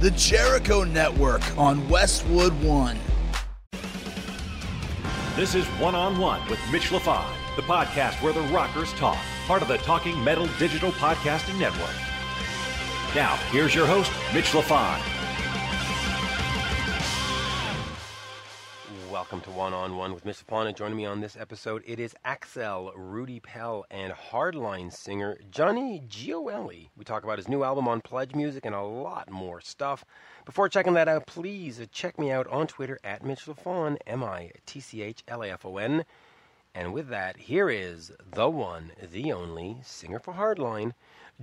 The Jericho Network on Westwood One. This is One on One with Mitch LaFon, the podcast where the rockers talk, part of the Talking Metal Digital Podcasting Network. Now, here's your host, Mitch LaFon. Welcome to One on One with Mitch LaFon, joining me on this episode, it is Axel, Rudi Pell, and Hardline singer Johnny Gioeli. We talk about his new album on Pledge Music and a lot more stuff. Before checking that out, please check me out on Twitter at Mitch LaFon, M I T C H L A F O N. And with that, here is the one, the only singer for Hardline,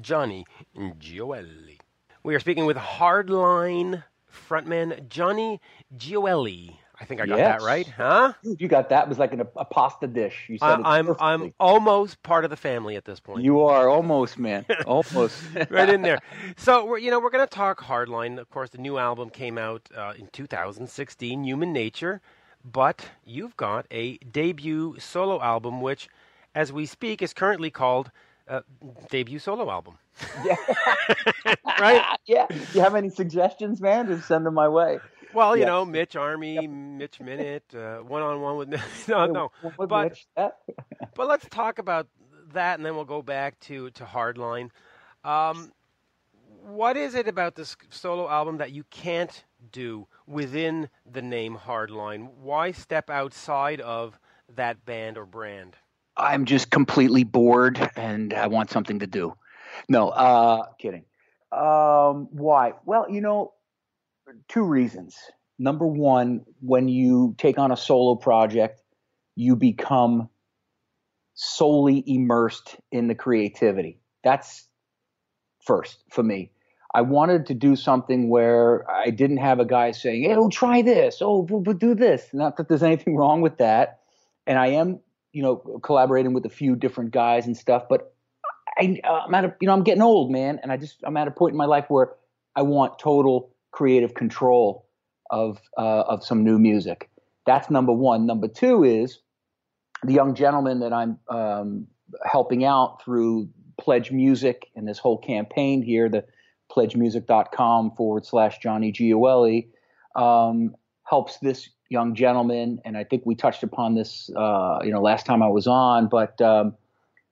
Johnny Gioeli. We are speaking with Hardline frontman Johnny Gioeli. I think I got Yes. that right, huh? Dude, you got that. It was like an, a pasta dish. You said I, it I'm. I'm almost part of the family at this point. You are almost, man. Almost. right in there. So we're you know we're going to talk Hardline. Of course, the new album came out uh, in 2016, Human Nature. But you've got a debut solo album, which, as we speak, is currently called uh, debut solo album. Yeah. right? yeah. Do you have any suggestions, man? Just send them my way. Well, you Yeah. know, Mitch Army, Mitch Minute, one on one with no, no. What- But what's that? but let's talk about that, and then we'll go back to to Hardline. Um, what is it about this solo album that you can't do within the name Hardline? Why step outside of that band or brand? I'm just completely bored and I want something to do. No, uh, kidding. Um, why? Well, you know, two reasons. Number one, when you take on a solo project, you become solely immersed in the creativity. That's first for me. I wanted to do something where I didn't have a guy saying, "Hey, oh, try this. Oh, but, but do this." Not that there's anything wrong with that. And I am, you know, collaborating with a few different guys and stuff. But I, I'm at a, you know, I'm getting old, man, and I just I'm at a point in my life where I want total creative control of uh, of some new music. That's number one. Number two is the young gentleman that I'm um, helping out through Pledge Music and this whole campaign here, the pledgemusic.com forward slash Johnny Gioeli, um, helps this young gentleman. And I think we touched upon this, uh, you know, last time I was on, but um,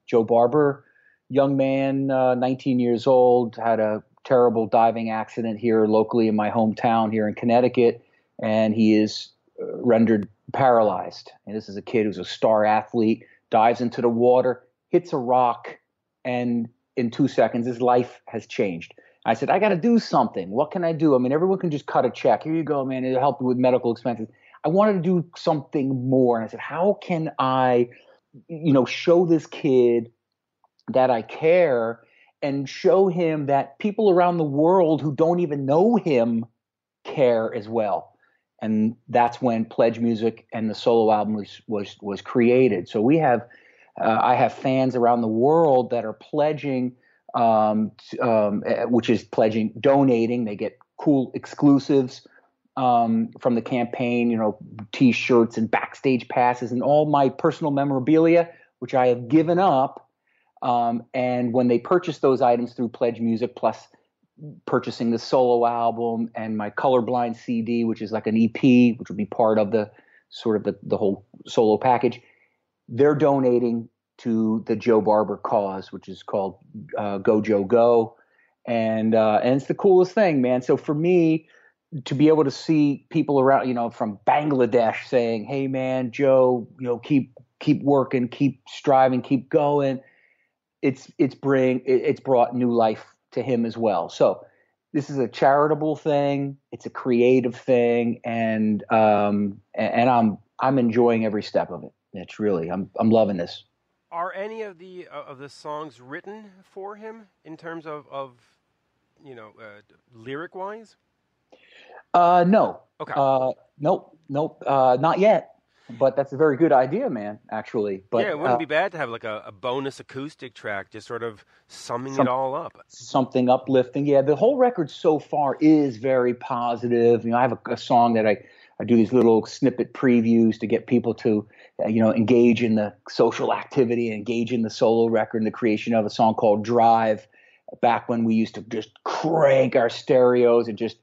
Joe Barber, young man, uh, 19 years old, had a terrible diving accident here locally in my hometown here in Connecticut, and he is uh, rendered paralyzed. And this is a kid who's a star athlete, dives into the water, hits a rock, and in two seconds, his life has changed. I said, I got to do something. What can I do? I mean, everyone can just cut a check. Here you go, man. It'll help you with medical expenses. I wanted to do something more. And I said, how can I, you know, show this kid that I care and show him that people around the world who don't even know him care as well. And that's when Pledge Music and the solo album was was was created. So we have, uh, I have fans around the world that are pledging, um, um, eh, which is pledging, donating. They get cool exclusives um, from the campaign. You know, T-shirts and backstage passes and all my personal memorabilia, which I have given up. Um, and when they purchase those items through Pledge Music, plus purchasing the solo album and my colorblind CD, which is like an EP, which would be part of the sort of the, the whole solo package, they're donating to the Joe Barber cause, which is called uh, Go Joe Go. And, uh, and it's the coolest thing, man. So for me, to be able to see people around, you know, from Bangladesh saying, "Hey, man, Joe, you know, keep keep working, keep striving, keep going," it's it's bring it's brought new life to him as well. So this is a charitable thing, it's a creative thing, and um, and, I'm I'm enjoying every step of it. It's really I'm I'm loving this. Are any of the uh, of the songs written for him in terms of of you know uh, lyric wise? Uh, no. Okay. Uh, nope, nope, uh, not yet. But that's a very good idea, man. Actually, but yeah, it wouldn't uh, be bad to have like a, a bonus acoustic track, just sort of summing Some- it all up. something uplifting. Yeah, the whole record so far is very positive. You know, I have a, a song that I, I do these little snippet previews to get people to, uh, you know, engage in the social activity, engage in the solo record, and the creation of a song called Drive. Back when we used to just crank our stereos and just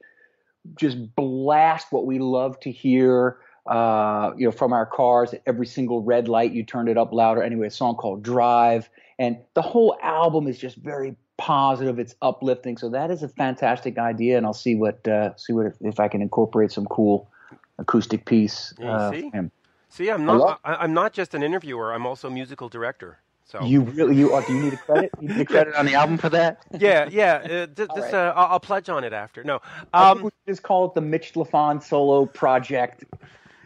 just blast what we love to hear. Uh, you know, from our cars at every single red light, you turned it up louder. Anyway, a song called Drive, and the whole album is just very positive. It's uplifting. So that is a fantastic idea, and I'll see what uh, see what if, if I can incorporate some cool acoustic piece. Yeah, uh, see? from. See, I'm Hello? not. I, I'm not just an interviewer. I'm also musical director. So You really you are. Do you need a credit? You need a credit on the album for that? yeah, yeah. Uh, th- this, right. uh, I'll, I'll pledge on it after. No, I think um, we should just call it the Mitch LaFon solo project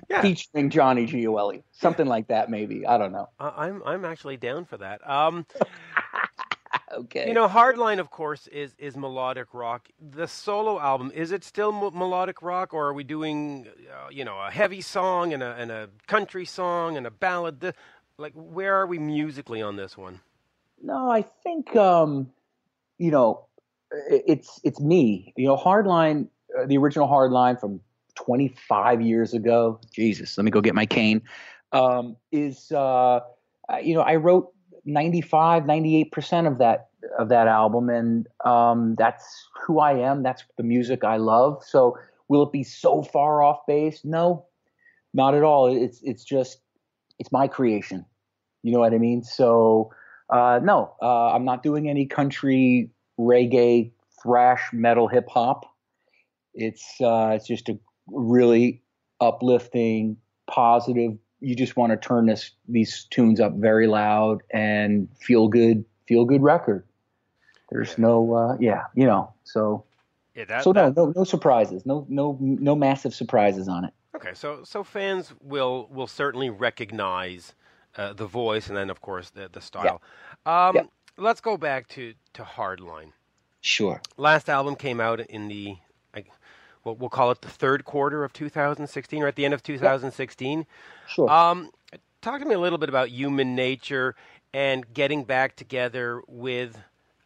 yeah. featuring Johnny Gioeli. Something like that, maybe. I don't know. I- I'm I'm actually down for that. Um, Okay. you know, Hardline, of course, is is melodic rock. The solo album is it still m- melodic rock, or are we doing, uh, you know, a heavy song and a and a country song and a ballad? The, like, where are we musically on this one? No, I think um, you know it's it's me. You know, Hardline, uh, the original Hardline from 25 years ago. Jesus, let me go get my cane. Um, is uh, you know I wrote 95, 98 percent of that of that album, and um, that's who I am. That's the music I love. So will it be so far off base? No, not at all. It's it's just it's my creation. You know what I mean? So uh, no, uh, I'm not doing any country, reggae, thrash, metal, hip hop. It's uh, it's just a really uplifting, positive. You just want to turn this these tunes up very loud and feel good, feel good record. There's no, uh, yeah, you know. So Yeah, that, so no, that- no, no surprises, no, no, no massive surprises on it. Okay, so so fans will will certainly recognize uh, the voice, and then of course the the style. Um, Yeah. Let's go back to to Hardline. Sure. Last album came out in the, well, we'll call it the third quarter of 2016, or at the end of 2016. Sure. Um, talk to me a little bit about human nature and getting back together with.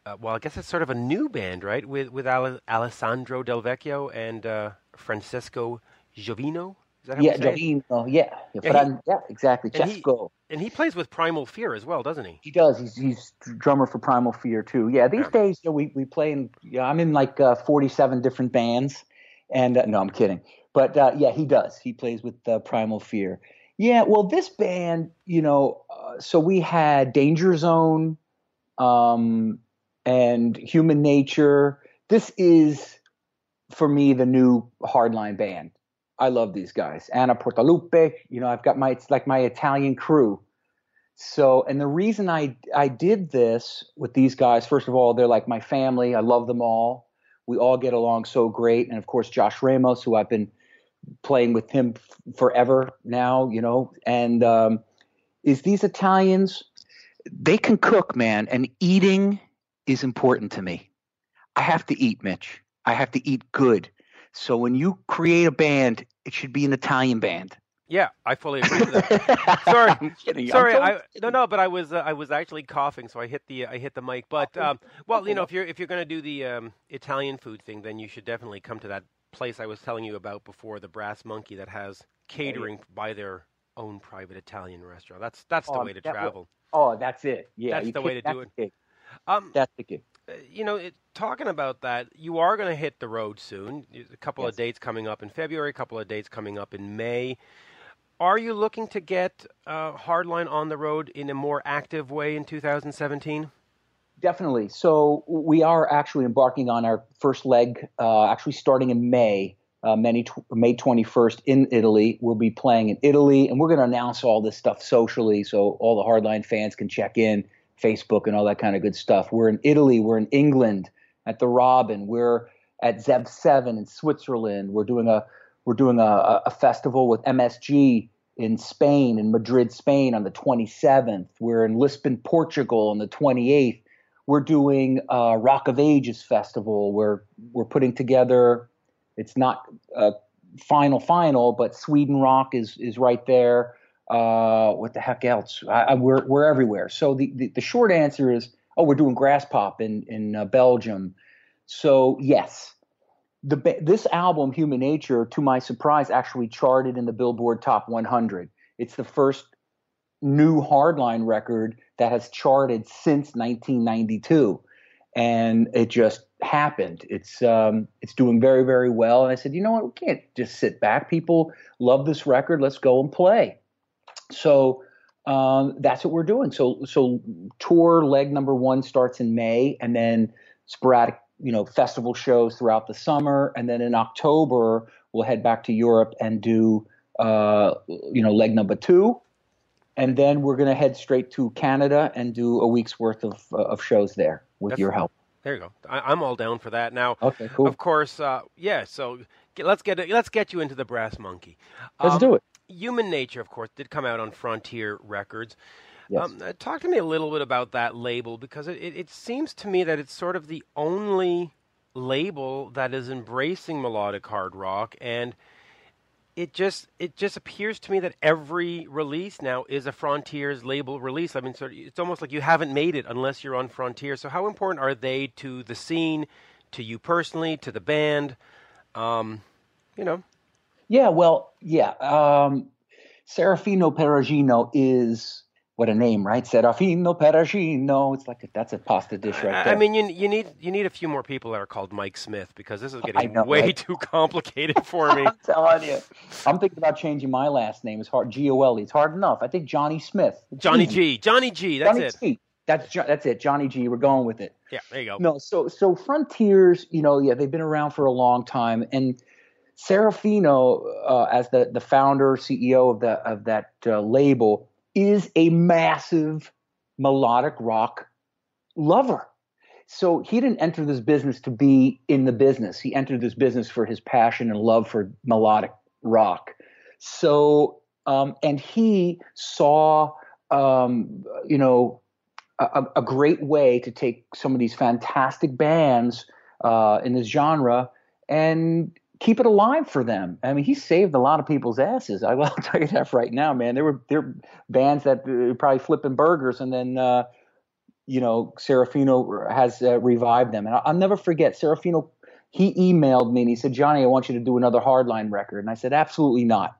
Uh, well, I guess it's sort of a new band, right? With with Ale- Alessandro Del Vecchio and uh, Francesco Jovino. Is that how yeah, we say it? Jovino, yeah, yeah, Yeah, Fran- yeah, exactly. and he- Chesco. And he plays with Primal Fear as well, doesn't he? He does. He's he's drummer for Primal Fear too. Yeah, these Yeah. days you know, we we play in. Yeah, I'm in like uh, 47 different bands, and uh, no, I'm kidding. But uh, yeah, he does. He plays with uh, Primal Fear. Yeah, well, this band, you know, uh, so we had Danger Zone, um, and Human Nature. This is for me the new hardline band. I love these guys. Anna Portalupi, you know, I've got my it's like my Italian crew. So, and the reason I I did this with these guys, first of all, they're like my family. I love them all. We all get along so great, and of course, Josh Ramos, who I've been playing with him f- forever now, you know, and um, is these Italians? They can cook, man, and eating is important to me. I have to eat, Mitch. I have to eat good. So when you create a band, it should be an Italian band. Yeah, I fully agree with that. Sorry. I'm kidding. I'm Sorry, totally I, no, no, but I was uh, I was actually coughing, so I hit the I hit the mic. But um, well, you know, if you're if you're going to do the um, Italian food thing, then you should definitely come to that place I was telling you about before, the Brass Monkey, that has catering by their own private Italian restaurant. That's that's the Oh, way to travel. Oh, that's it. Yeah, That's the way to do it. Um, That's the gig. uh, you know, it, talking about that, you are going to hit the road soon. A couple of dates coming up in February, a couple of dates coming up in May. Are you looking to get uh, Hardline on the road in a more active way in 2017? Definitely. So we are actually embarking on our first leg, uh, actually starting in May, uh, May, tw- May 21st in Italy. We'll be playing in Italy, and we're going to announce all this stuff socially so all the Hardline fans can check in, Facebook, and all that kind of good stuff. We're in Italy. We're in England at the Robin. We're at Zev Seven in Switzerland. We're doing a we're doing a, a festival with MSG in Spain, in Madrid, Spain on the 27th. We're in Lisbon, Portugal on the 28th. We're doing a Rock of Ages festival. We're we're putting together. It's not uh, final final, but Sweden Rock is is right there. Uh, what the heck else? I, I, we're we're everywhere. So the, the the short answer is, oh, we're doing Graspop in in uh, Belgium. So yes, the this album, Human Nature, to my surprise, actually charted in the Billboard Top 100. It's the first new hardline record that has charted since 1992, and it just happened. It's um, it's doing very very well. And I said, you know what, we can't just sit back. People love this record. Let's go and play. So um, that's what we're doing. So so tour leg number one starts in May, and then sporadic you know festival shows throughout the summer, and then in October we'll head back to Europe and do uh, you know leg number two, and then we're going to head straight to Canada and do a week's worth of uh, of shows there with That's- your help. There you go. I, I'm all down for that. Now, Okay, cool. of course, uh, yeah. So get, let's get let's get you into the Brass Monkey. Let's Um, do it. Human Nature, of course, did come out on Frontier Records. Yes. Um, talk to me a little bit about that label because it, it, it seems to me that it's sort of the only label that is embracing melodic hard rock, and it just it just appears to me that every release now is a Frontiers label release. I mean, sort of, it's almost like you haven't made it unless you're on Frontier. So, how important are they to the scene, to you personally, to the band? Um, you know, Yeah, well, yeah. Um, Serafino Perugino is what a name, right? Serafino Perugino. It's like a, that's a pasta dish right there. I mean, you, you need you need a few more people that are called Mike Smith because this is getting know, way right? too complicated for me. I'm telling you. I'm thinking about changing my last name. It's hard. G O L E. It's hard enough. I think Johnny Smith. It's Johnny easy. G, Johnny G, that's Johnny it. G. That's that's it. Johnny G. We're going with it. Yeah, there you go. No, so so Frontiers, you know, yeah, they've been around for a long time, and Serafino, uh, as the the founder CEO of the of that uh, label, is a massive melodic rock lover. So he didn't enter this business to be in the business. He entered this business for his passion and love for melodic rock. So, um, and he saw, um, you know, a, a great way to take some of these fantastic bands uh, in this genre and keep it alive for them. I mean, he saved a lot of people's asses. I will tell you that right now, man. There were there were bands that uh, probably flipping burgers, and then uh, you know Serafino has uh, revived them. And I'll, I'll never forget Serafino. He emailed me and he said, "Johnny, I want you to do another hardline record." And I said, "Absolutely not."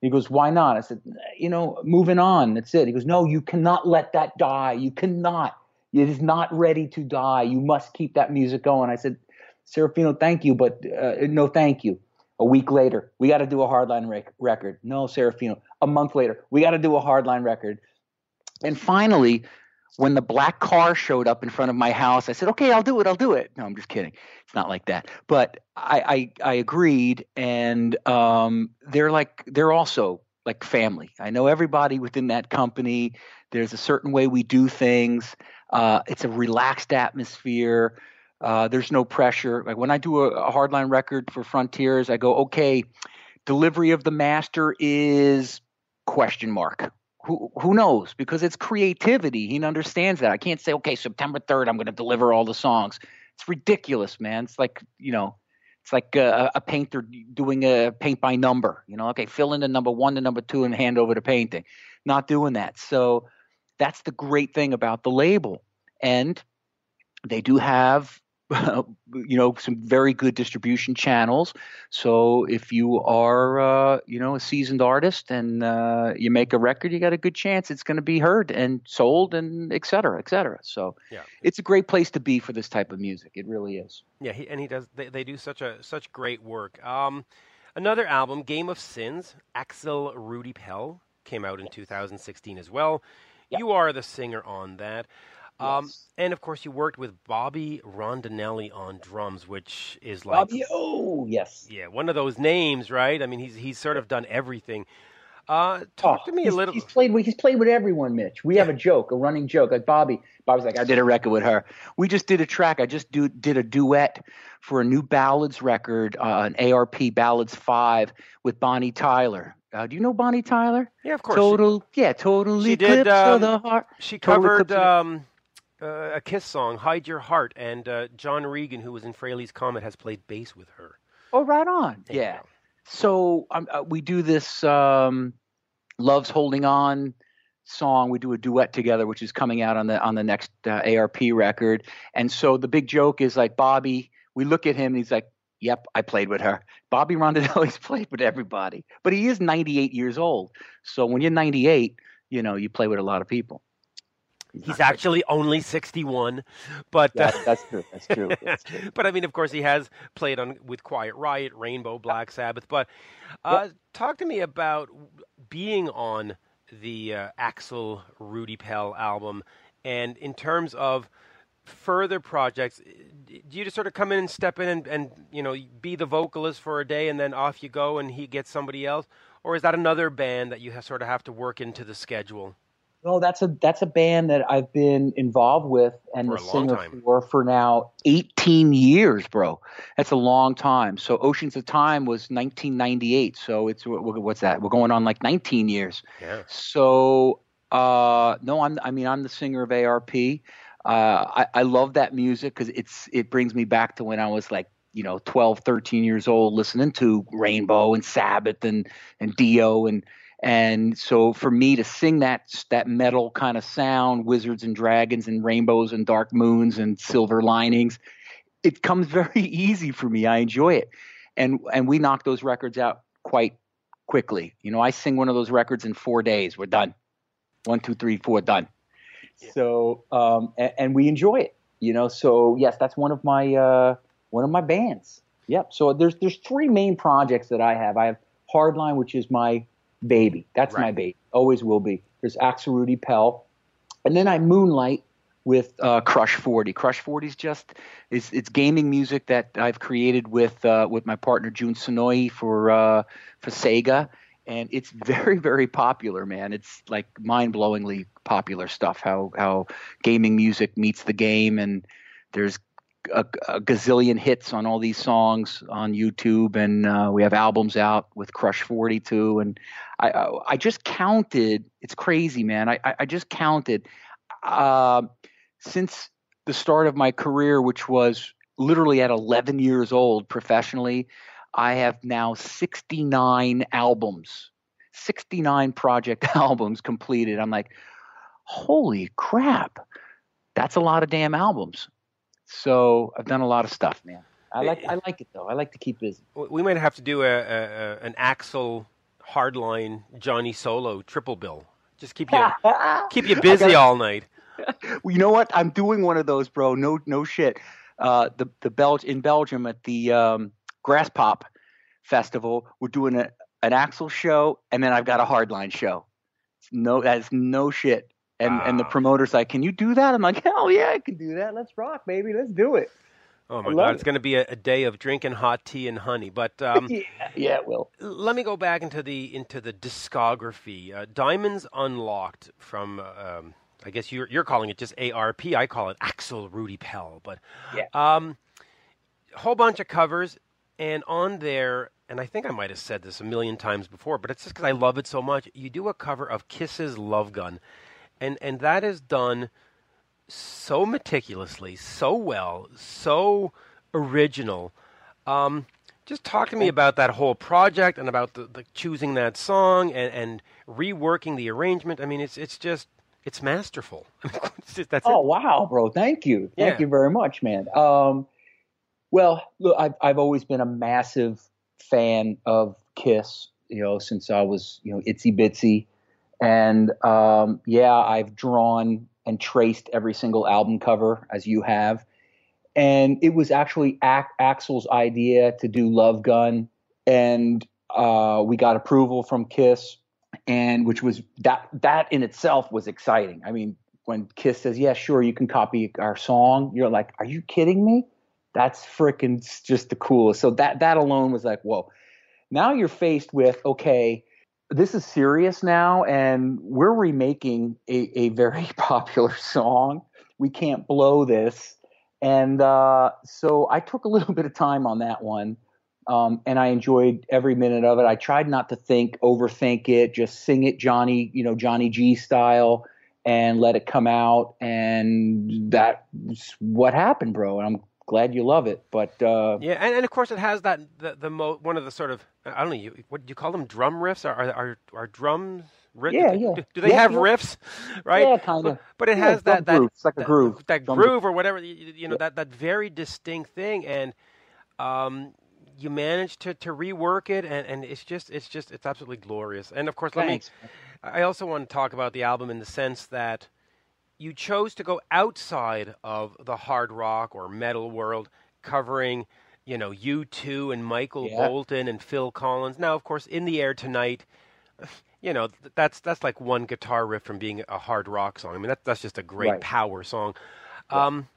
He goes, "Why not?" I said, "You know, moving on. That's it." He goes, "No, you cannot let that die. You cannot. It is not ready to die. You must keep that music going." I said, "Serafino, thank you, but uh, no, thank you." A week later, we got to do a hardline rec- record. No, Serafino. A month later, we got to do a hardline record. And finally, when the black car showed up in front of my house, I said, "Okay, I'll do it. I'll do it." No, I'm just kidding. It's not like that. But I I, I agreed, and um, they're like they're also like family. I know everybody within that company. There's a certain way we do things. Uh, it's a relaxed atmosphere. Uh, there's no pressure. Like when I do a, a hardline record for Frontiers, I go, okay, delivery of the master is question mark. Who who knows? Because it's creativity. He understands that. I can't say, okay, September third, I'm going to deliver all the songs. It's ridiculous, man. It's like you know, it's like a, a painter doing a paint by number. You know, okay, fill in the number one to number two and hand over the painting. Not doing that. So that's the great thing about the label, and they do have you know some very good distribution channels so if you are uh, you know a seasoned artist and uh, you make a record you got a good chance it's going to be heard and sold and et cetera et cetera so Yeah. it's a great place to be for this type of music it really is Yeah, he, and he does. They, they do such a such great work. Um, another album, Game of Sins, Axel Rudi Pell, came out in 2016 as well. You are the singer on that. Um, Yes. And of course, you worked with Bobby Rondinelli on drums, which is like Bobby oh yes yeah, one of those names, right? I mean, he's he's sort of done everything. Uh, talk Oh, to me a little. He's played with he's played with everyone, Mitch. We have a joke, a running joke. Like Bobby, Bobby's like, I did a record with her. We just did a track. I just do, did a duet for a new ballads record, uh, an ARP Ballads Five with Bonnie Tyler. Uh, do you know Bonnie Tyler? yeah, of course. Total, yeah, total she eclipse did, um, of the heart. She, she covered Eclipse of the- um, uh, a Kiss song, "Hide Your Heart," and uh, John Regan, who was in Frehley's Comet, has played bass with her. Oh, right on. There you Yeah. So um, uh, we do this um, "Love's Holding On" song. We do a duet together, which is coming out on the on the next uh, ARP record. And so the big joke is like Bobby. We look at him and he's like, "Yep, I played with her." Bobby Rondinelli's played with everybody, but he is 98 years old. So when you're 98, you know you play with a lot of people. He's actually only 61, but yeah, uh, that's true. That's true. That's true. but I mean, of course, he has played on with Quiet Riot, Rainbow, Black Sabbath. But uh, yep. talk to me about being on the uh, Axel Rudi Pell album, and in terms of further projects, do you just sort of come in and step in and, and you know be the vocalist for a day and then off you go and he gets somebody else, or is that another band that you have, sort of have to work into the schedule? No, that's a that's a band that I've been involved with and for the singer for for now 18 years, bro. That's a long time. So Oceans of Time was 1998. So it's what's that? We're going on like 19 years. Yeah. So uh, no, I'm I mean I'm the singer of ARP. Uh, I, I love that music because it's it brings me back to when I was like you know 12 13 years old listening to rainbow and sabbath and and dio and and so for me to sing that that metal kind of sound, wizards and dragons and rainbows and dark moons and silver linings, it comes very easy for me. I enjoy it. And and we knock those records out quite quickly. You know, I sing one of those records in four days. We're done. One, two, three, four, done. Yeah. So um, and, and, we enjoy it. You know, so yes, that's one of my uh, one of my bands. Yep. So there's there's three main projects that I have. I have Hardline, which is my baby. That's right. my baby. Always will be. There's Axel Rudi Pell. And then I moonlight with uh, Crush 40. Crush 40 is just it's, it's gaming music that I've created with uh, with my partner Jun Senoue for uh, for Sega, and it's very very popular, man. It's like mind blowingly popular stuff. How how gaming music meets the game, and there's a, a, gazillion hits on all these songs on YouTube, and uh, we have albums out with Crush 42. And I, I, I just counted. It's crazy, man. I, I just counted uh, since the start of my career, which was literally at 11 years old professionally. I have now 69 albums, 69 project albums completed. I'm like, holy crap, that's a lot of damn albums. So I've done a lot of stuff, man. I like I like it though. I like to keep busy. We might have to do a, a an Axel hardline Johnny Solo triple bill. Just keep you keep you busy all night. well, you know what? I'm doing one of those, bro. No no shit. Uh, the the Belg in Belgium at the um, Graspop festival, we're doing a, an Axel show, and then I've got a hardline show. No, that's no shit. And and the promoter's like, "Can you do that?" I'm like, "Hell yeah, I can do that. Let's rock, baby. Let's do it." Oh my God! It. It's going to be a, a, day of drinking hot tea and honey. But um, yeah, yeah, it will. Let me go back into the into the discography. Uh, Diamonds Unlocked from. Um, I guess you're you're calling it just ARP. I call it Axel Rudi Pell. But yeah, um, a whole bunch of covers, and on there, and I think I might have said this a million times before, but it's just because I love it so much. You do a cover of Kiss's Love Gun and and that is done so meticulously, so well, so original. Um, just talk to me about that whole project and about the, the choosing that song and, and reworking the arrangement. I mean, it's it's just it's masterful. it's just, oh it. wow, bro! Thank you, thank yeah. you very much, man. Um, well, look, I've I've always been a massive fan of Kiss. You know, since I was you know itsy bitsy. And um, yeah, I've drawn and traced every single album cover as you have. And it was actually Axel's idea to do Love Gun. And uh, we got approval from Kiss, and which was that that in itself was exciting. I mean, when Kiss says, "Yeah, sure, you can copy our song," you're like, "Are you kidding me?" That's freaking just the coolest. So that that alone was like, "Whoa!" Now you're faced with, okay, this is serious now, and we're remaking a, a very popular song. We can't blow this. And uh, so I took a little bit of time on that one. Um, and I enjoyed every minute of it. I tried not to think, overthink it, just sing it Johnny, you know, Johnny G style and let it come out. And that's what happened, bro. And I'm glad you love it. But uh, yeah, and, and of course it has that the, the mo- one of the sort of I don't know you, what do you call them drum riffs are are are, are drums. yeah, do, yeah. Do, do they yeah, have yeah. riffs, right? Yeah, kind of. But, it has that that, it's like a groove, that, that groove or whatever you, you know that that very distinct thing, and um, you manage to, to rework it, and, and it's just it's just it's absolutely glorious. And of course, Thanks. let me. I also want to talk about the album in the sense that you chose to go outside of the hard rock or metal world, covering, you know, U2 and Michael Yeah. Bolton and Phil Collins. Now, of course, in the air tonight, you know, that's that's like one guitar riff from being a hard rock song. I mean, that, that's just a great Right. power song. Um,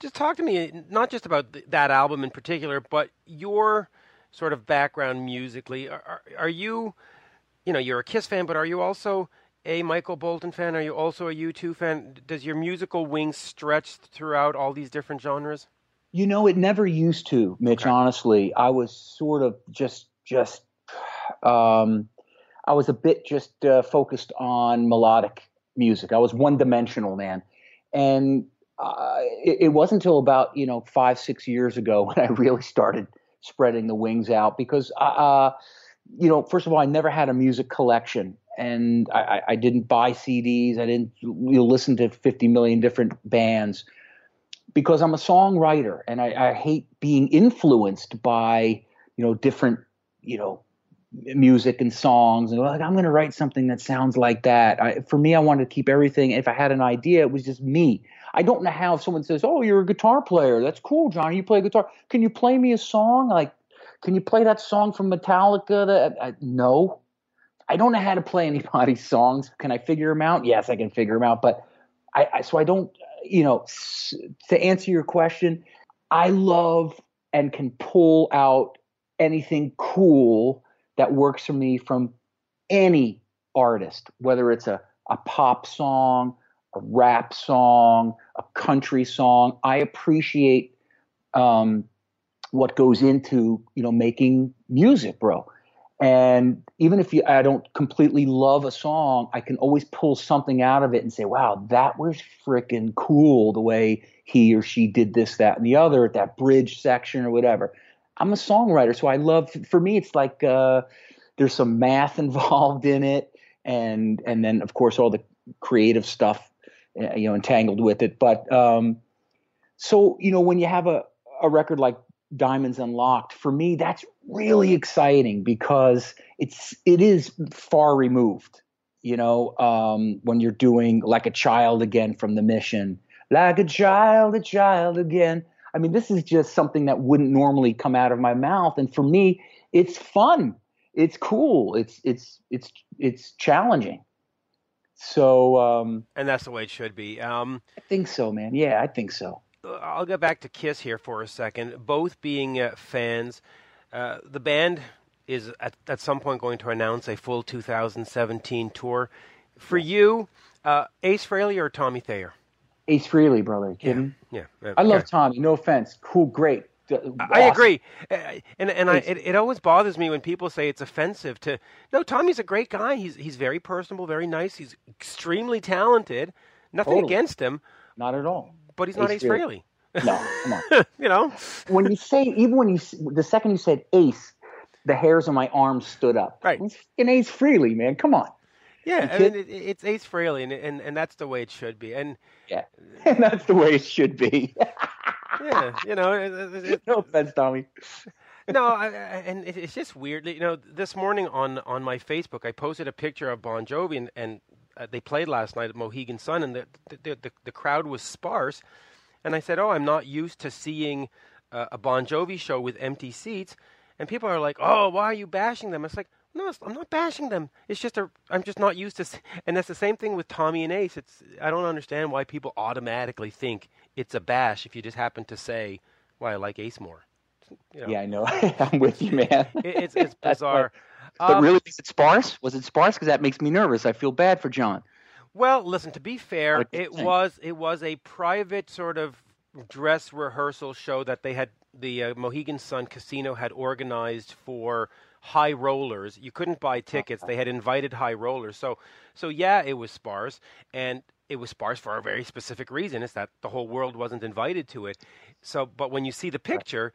just talk to me, not just about th- that album in particular, but your sort of background musically. Are, are, are you, you know, you're a Kiss fan, but are you also a Michael Bolton fan? Are you also a U2 fan? Does your musical wings stretch throughout all these different genres? You know, it never used to, Mitch. Okay. Honestly, I was sort of just just um, I was a bit just uh, focused on melodic music. I was one dimensional, man, and uh, it, it wasn't until about you know five six years ago when I really started spreading the wings out because uh, you know first of all I never had a music collection and I, I- didn't buy CDs. I didn't you know, listen to 50 million different bands because I'm a songwriter and I, I hate being influenced by you know different you know music and songs and like I'm going to write something that sounds like that. I, for me, I wanted to keep everything. If I had an idea, it was just me. I don't know how if someone says, "Oh, you're a guitar player. That's cool, Johnny. You play guitar. Can you play me a song? Like, can you play that song from Metallica?" That I, no, I don't know how to play anybody's songs. Can I figure them out? Yes, I can figure them out. But I, I so I don't. You know, to answer your question, I love and can pull out anything cool that works for me from any artist, whether it's a, a pop song, a rap song, a country song. I appreciate um, what goes into you know making music, bro. And even if you, I don't completely love a song, I can always pull something out of it and say, "Wow, that was freaking cool!" The way he or she did this, that, and the other at that bridge section or whatever. I'm a songwriter, so I love. For me, it's like uh, there's some math involved in it, and and then of course all the creative stuff, uh, you know, entangled with it. But um, so you know, when you have a a record like Diamonds Unlocked, for me, that's really exciting because it's it is far removed. You know, um, when you're doing like a child again from the mission, like a child, a child again. I mean, this is just something that wouldn't normally come out of my mouth, and for me, it's fun. It's cool. It's it's it's it's challenging. So um, And that's the way it should be. Um, I think so, man. Yeah, I think so. I'll go back to Kiss here for a second. Both being uh, fans, uh, the band is at, at some point going to announce a full 2017 tour. For you, uh, Ace Frehley or Tommy Thayer? Ace Frehley, brother. Kidding? Yeah, uh, I love okay. Tommy. No offense. Cool, great. D- I awesome. agree, Uh, and and I, it, it always bothers me when people say it's offensive to. No, Tommy's a great guy. He's he's very personable, very nice. He's extremely talented. Nothing Totally. against him, Not at all. but he's not Ace Ace Frehley. No, come on. you know, when you say, even when you, the second you said Ace, the hairs on my arms stood up. Right. Fucking Ace Frehley, man. Come on. yeah. I mean, it, it's Ace Frehley, and, and and that's the way it should be. And Yeah. And that's the way it should be. yeah, you know, it, it- no offense, Tommy. no, I, I- and it, it's just weird. You know, this morning on on my Facebook, I posted a picture of Bon Jovi, and, and uh, they played last night at Mohegan Sun, and the the, the the crowd was sparse. And I said, "Oh, I'm not used to seeing uh, a Bon Jovi show with empty seats." And people are like, "Oh, why are you bashing them?" It's like, no, I'm not bashing them. It's just a, I'm just not used to. And that's the same thing with Tommy and Ace. It's I don't understand why people automatically think it's a bash if you just happen to say, "Well, I like Ace more." You know, Yeah, I know. I'm with you, man. it, it's it's bizarre. But Um, really, was it sparse? Was it sparse? Because that makes me nervous. I feel bad for John. Well, listen. To be fair, What do you it think? was it was a private sort of dress rehearsal show that they had the uh, Mohegan Sun Casino had organized for high rollers. You couldn't buy tickets. They had invited high rollers. So so yeah, it was sparse and it was sparse for a very specific reason. It's that the whole world wasn't invited to it. So but when you see the picture,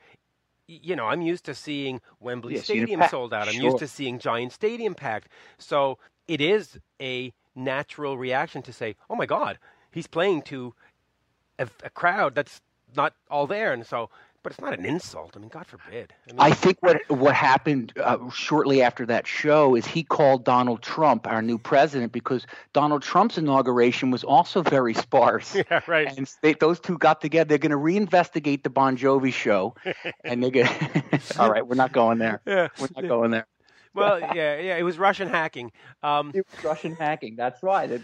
you know, I'm used to seeing Wembley it Stadium sold out. I'm sure. used to seeing Giant Stadium packed. So it is a natural reaction to say, "Oh my God, he's playing to a, a crowd that's not all there." And so But it's not an insult. I mean, God forbid. I, mean, I think what what happened uh, shortly after that show is he called Donald Trump our new president because Donald Trump's inauguration was also very sparse. yeah, right. And they, those two got together. They're going to reinvestigate the Bon Jovi show, and they're going. All right, we're not going there. Yeah. We're not going there. Well, yeah, yeah. It was Russian hacking. Um, It was Russian hacking. That's right. They,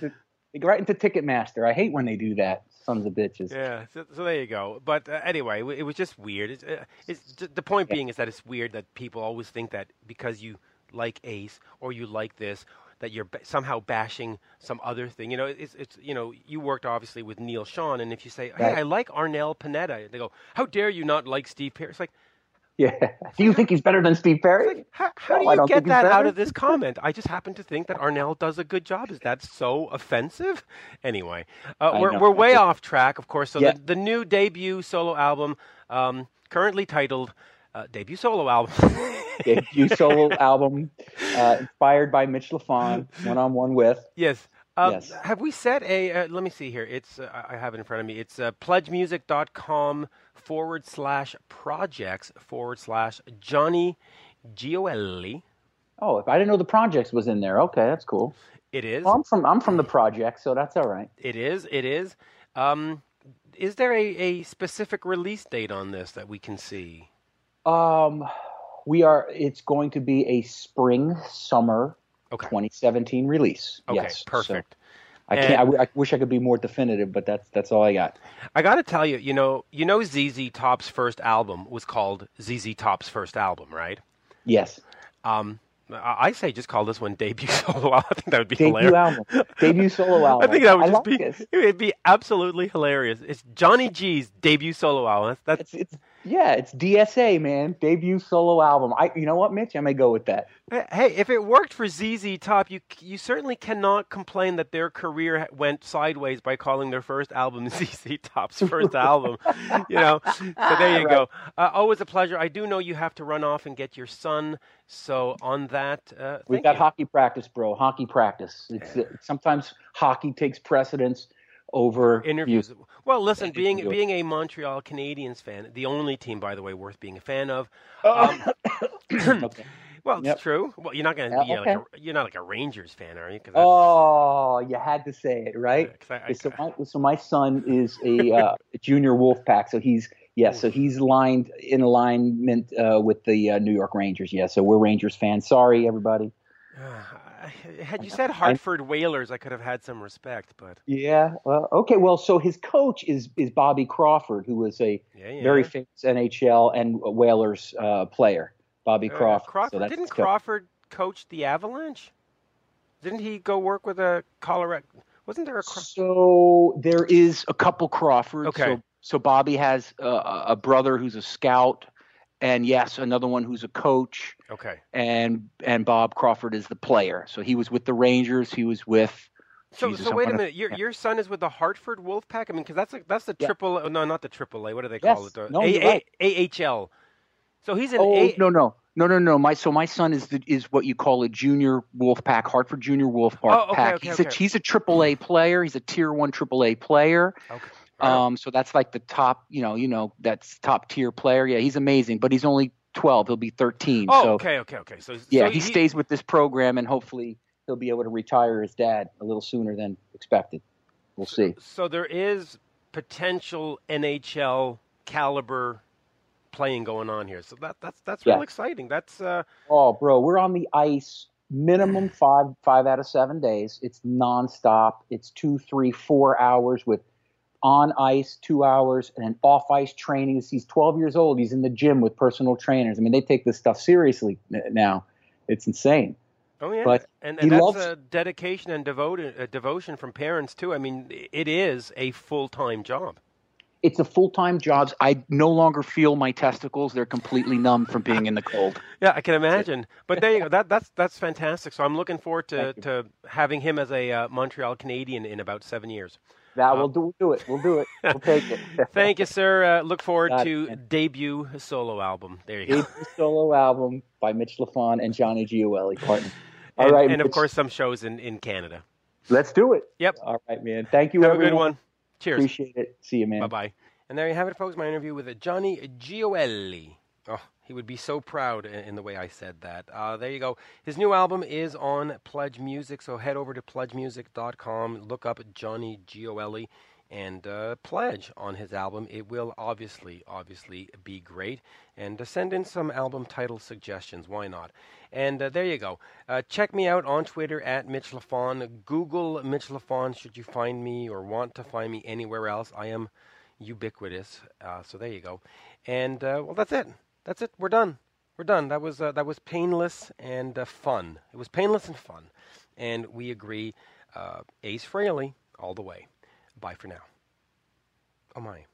they go right into Ticketmaster. I hate when they do that. Sons of bitches. Yeah, so, so there you go. But uh, anyway, it was just weird. It's, uh, it's the point being is that it's weird that people always think that because you like Ace or you like this, that you're ba- somehow bashing some other thing. You know, it's it's you know, you worked obviously with Neal Schon, and if you say, "Hey, Right. I like Arnel Pineda," they go, "How dare you not like Steve Perry?" It's like, Yeah. Do you think he's better than Steve Perry? how, how No, do you get that out of this comment? I just happen to think that Arnel does a good job. Is that so offensive? Anyway, uh, we're know. we're way off track, of course. So Yeah. the, the new debut solo album, um, currently titled uh, debut solo album. Debut solo album, uh, inspired by Mitch LaFon, one on one with. yes. Um, Yes. Have we set a? Uh, let me see here. It's uh, I I have it in front of me. It's uh, pledgemusic.com forward slash projects forward slash Johnny Gioeli. Oh, if I didn't know the projects was in there. Okay, that's cool. It is. Well, I'm from I'm from the project, so that's all right. It is. It is. Um, is there a, a specific release date on this that we can see? Um, we are. It's going to be a spring summer Okay. 2017 release. Okay. yes. So perfect. I can't. I, w- I wish I could be more definitive, but that's that's all I got. I got to tell you, you know, you know, ZZ Top's first album was called ZZ Top's first album, right? Yes. Um, I I say just call this one debut solo. I think that would be Debut hilarious. album. Debut solo album. I think that would just like be this. it would be absolutely hilarious. It's Johnny G's debut solo album. That's, that's It's it's yeah. It's DSA man. Debut solo album. I. You know what, Mitch? I may go with that. Hey, if it worked for ZZ Top, you you certainly cannot complain that their career went sideways by calling their first album ZZ Top's first album. You know, so there you go. Uh, always a pleasure. I do know you have to run off and get your son. So on that, uh, We've got you. hockey practice, bro. Hockey practice. It's uh, sometimes hockey takes precedence over interviews. music. Well, listen, you being being a Montreal Canadiens fan, the only team, by the way, worth being a fan of. okay. Well, it's Yep. true. Well, you're not going to Yeah, be uh, like a, you're not like a Rangers fan, are you? 'Cause that's- Oh, you had to say it, right? Yeah, 'cause I- I- so, my, so my son is a, uh, a junior Wolfpack, so he's yes, so he's lined in alignment uh, with the uh, New York Rangers. Yeah, so we're Rangers fans. Sorry, everybody. Had you said Hartford Whalers, I could have had some respect, but Yeah. Well, okay. Well, so his coach is is Bobby Crawford, who was a yeah, yeah. very famous NHL and Whalers uh, player. Bobby Uh, Crawford. Crawford. So Didn't. Crawford coach the Avalanche? Didn't he go work with a Colorado? Wasn't there a Craw- So there is a couple Crawfords. Okay. So, so Bobby has uh, a brother who's a scout, and yes, another one who's a coach, Okay. and and Bob Crawford is the player. So he was with the Rangers. He was with. So, Jesus, so wait a minute. Your your son is with the Hartford Wolfpack. I mean, because that's a, that's the Yeah. triple. Oh, no, not the triple A. What do they Yes. call it? The No, A- A- AHL. So he's an Oh A. no no no no no! My so my son is the, is what you call a junior Wolfpack, Hartford Junior Wolfpack. Oh, okay, okay, he's okay. a he's a triple A player. He's a tier one triple A player. Okay. Um, so that's like the top, you know, you know, that's top tier player. Yeah, he's amazing, but he's only 12. He'll be 13. oh, so okay, okay, okay. So yeah, so he, stays with this program, and hopefully he'll be able to retire his dad a little sooner than expected. We'll see. So there is potential NHL caliber playing going on here. So that that's that's real exciting. That's uh, Oh, bro, we're on the ice minimum five five out of seven days. It's nonstop. It's two, three, four hours with on ice two hours and then off ice training. He's 12 years old. He's in the gym with personal trainers. I mean, they take this stuff seriously now. It's insane. oh yeah, But and, and that's loves- a dedication and devoted uh, devotion from parents too. I mean, it is a full time job. It's a full time job. I no longer feel my testicles. They're completely numb from being in the cold. Yeah, I can imagine. But there you go. That that's that's fantastic. So I'm looking forward to, to having him as a uh, Montreal Canadian in about seven years. That we'll do, do it. We'll do it. We'll take it. Thank you, sir. Uh, look forward God, to man. debut solo album. There you go. Solo album by Mitch LaFon and Johnny Gioeli, partner. All and, right, and of course some shows in, in Canada. let's do it. Yep. All right, man. Thank you, Have a good one. Cheers. Appreciate it. See you, man. Bye bye. And there you have it, folks. My interview with Johnny Gioeli. Oh, he would be so proud in, the way I said that. Uh, there you go. His new album is on Pledge Music, so head over to pledgemusic.com, look up Johnny Gioeli, and uh, pledge on his album. It will obviously, obviously be great. And uh, send in some album title suggestions. Why not? And uh, there you go. Uh, check me out on Twitter at Mitch LaFon. Google Mitch LaFon should you find me or want to find me anywhere else. I am ubiquitous. Uh, so there you go. And uh, well, that's it. That's it. We're done. We're done. That was uh, that was painless and uh, fun. It was painless and fun. And we agree. Uh, Ace Frehley all the way. Bye for now. Oh my.